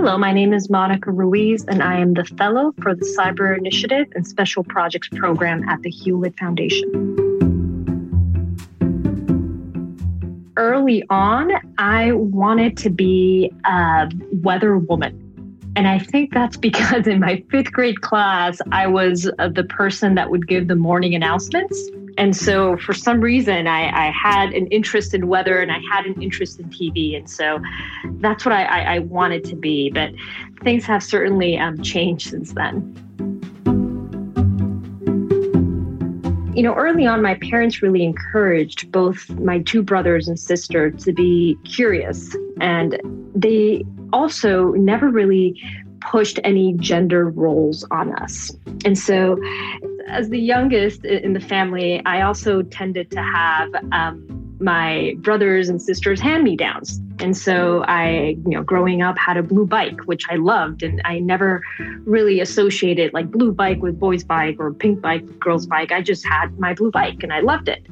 Hello, my name is Monica Ruiz, and I am the Fellow for the Cyber Initiative and Special Projects Program at the Hewlett Foundation. Early on, I wanted to be a weather woman. And I think that's because in my fifth grade class, I was uh, the person that would give the morning announcements. And so for some reason, I, I, had an interest in weather and I had an interest in TV. And so that's what I, I, I wanted to be. But things have certainly um, changed since then. You know, early on, my parents really encouraged both my two brothers and sister to be curious. And they also never really pushed any gender roles on us. And so as the youngest in the family, I also tended to have um, my brothers and sisters hand me downs. And so I, you know, growing up had a blue bike, which I loved. And I never really associated like blue bike with boys' bike or pink bike with girls' bike. I just had my blue bike and I loved it.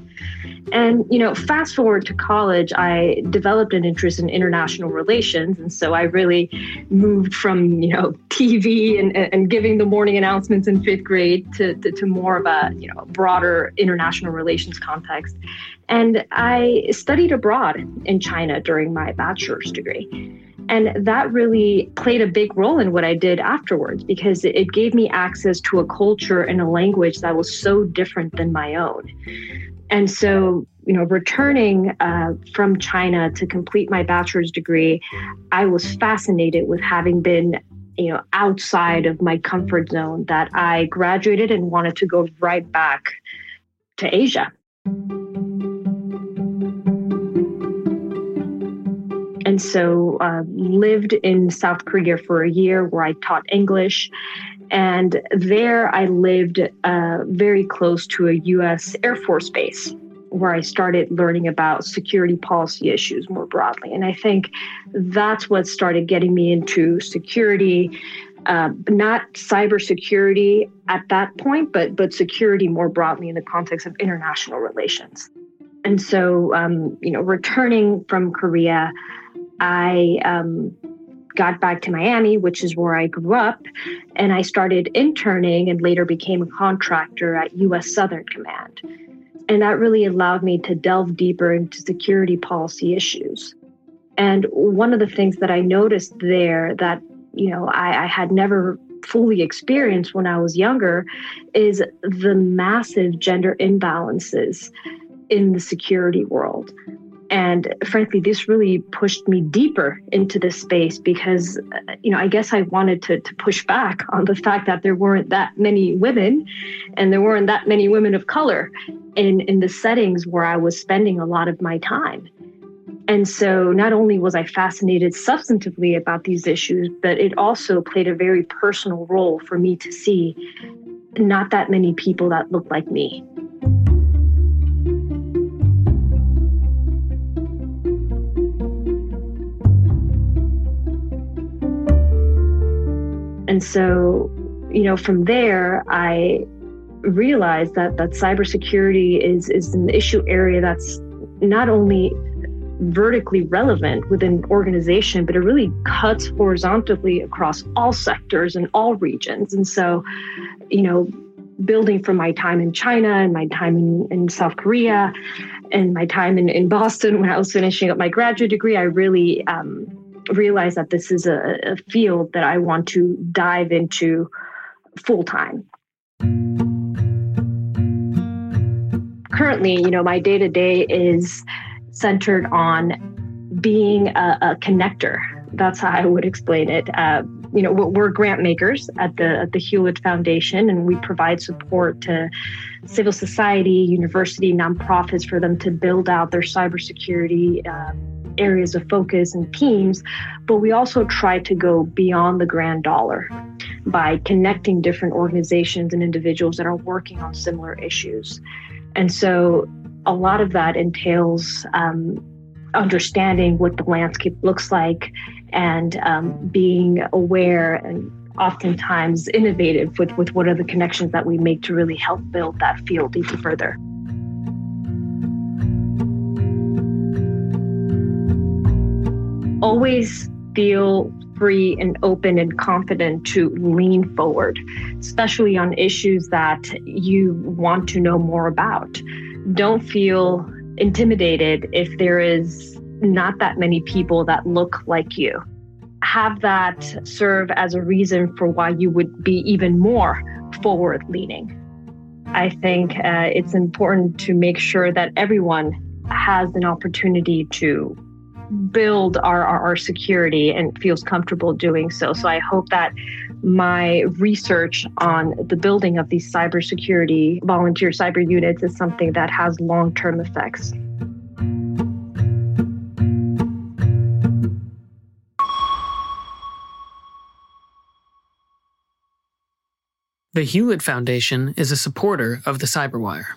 And, you know, fast forward to college, I developed an interest in international relations. And so I really moved from, you know, TV and, and giving the morning announcements in fifth grade to, to, to more of a, you know, broader international relations context. And I studied abroad in China during my bachelor's degree. And that really played a big role in what I did afterwards because it gave me access to a culture and a language that was so different than my own. And so, you know, returning uh, from China to complete my bachelor's degree, I was fascinated with having been, you know, outside of my comfort zone that I graduated and wanted to go right back to Asia. And so, uh, lived in South Korea for a year where I taught English and there I lived uh, very close to a US Air Force base where I started learning about security policy issues more broadly. And I think that's what started getting me into security, uh, not cybersecurity at that point, but, but security more broadly in the context of international relations. And so, um, you know, returning from Korea, I um, got back to Miami, which is where I grew up, and I started interning and later became a contractor at US Southern Command. And that really allowed me to delve deeper into security policy issues. And one of the things that I noticed there that, you know, I, I had never fully experienced when I was younger is the massive gender imbalances in the security world. And frankly, this really pushed me deeper into this space because, uh, you know, I guess I wanted to, to push back on the fact that there weren't that many women and there weren't that many women of color in, in the settings where I was spending a lot of my time. And so not only was I fascinated substantively about these issues, but it also played a very personal role for me to see not that many people that looked like me. And so, you know, from there, I realized that that cybersecurity is is an issue area that's not only vertically relevant within organization, but it really cuts horizontally across all sectors and all regions. And so, you know, building from my time in China and my time in, in South Korea and my time in, in Boston when I was finishing up my graduate degree, I really um, realized that this is a, a field that I want to dive into full time. Currently, you know, my day to day is centered on being a, a, connector. That's how I would explain it. Uh, you know, we're grant makers at the at the Hewlett Foundation, and we provide support to civil society, university, nonprofits for them to build out their cybersecurity. Uh, areas of focus and teams, but we also try to go beyond the grand dollar by connecting different organizations and individuals that are working on similar issues. And so a lot of that entails um, understanding what the landscape looks like and um, being aware and oftentimes innovative with, with what are the connections that we make to really help build that field even further. Always feel free and open and confident to lean forward, especially on issues that you want to know more about don't feel intimidated if there is not that many people that look like you. Have that serve as a reason for why you would be even more forward leaning. I think uh, it's important to make sure that everyone has an opportunity to build our, our, our, security and feels comfortable doing so. So I hope that my research on the building of these cybersecurity volunteer cyber units is something that has long term effects. The Hewlett Foundation is a supporter of the Cyberwire.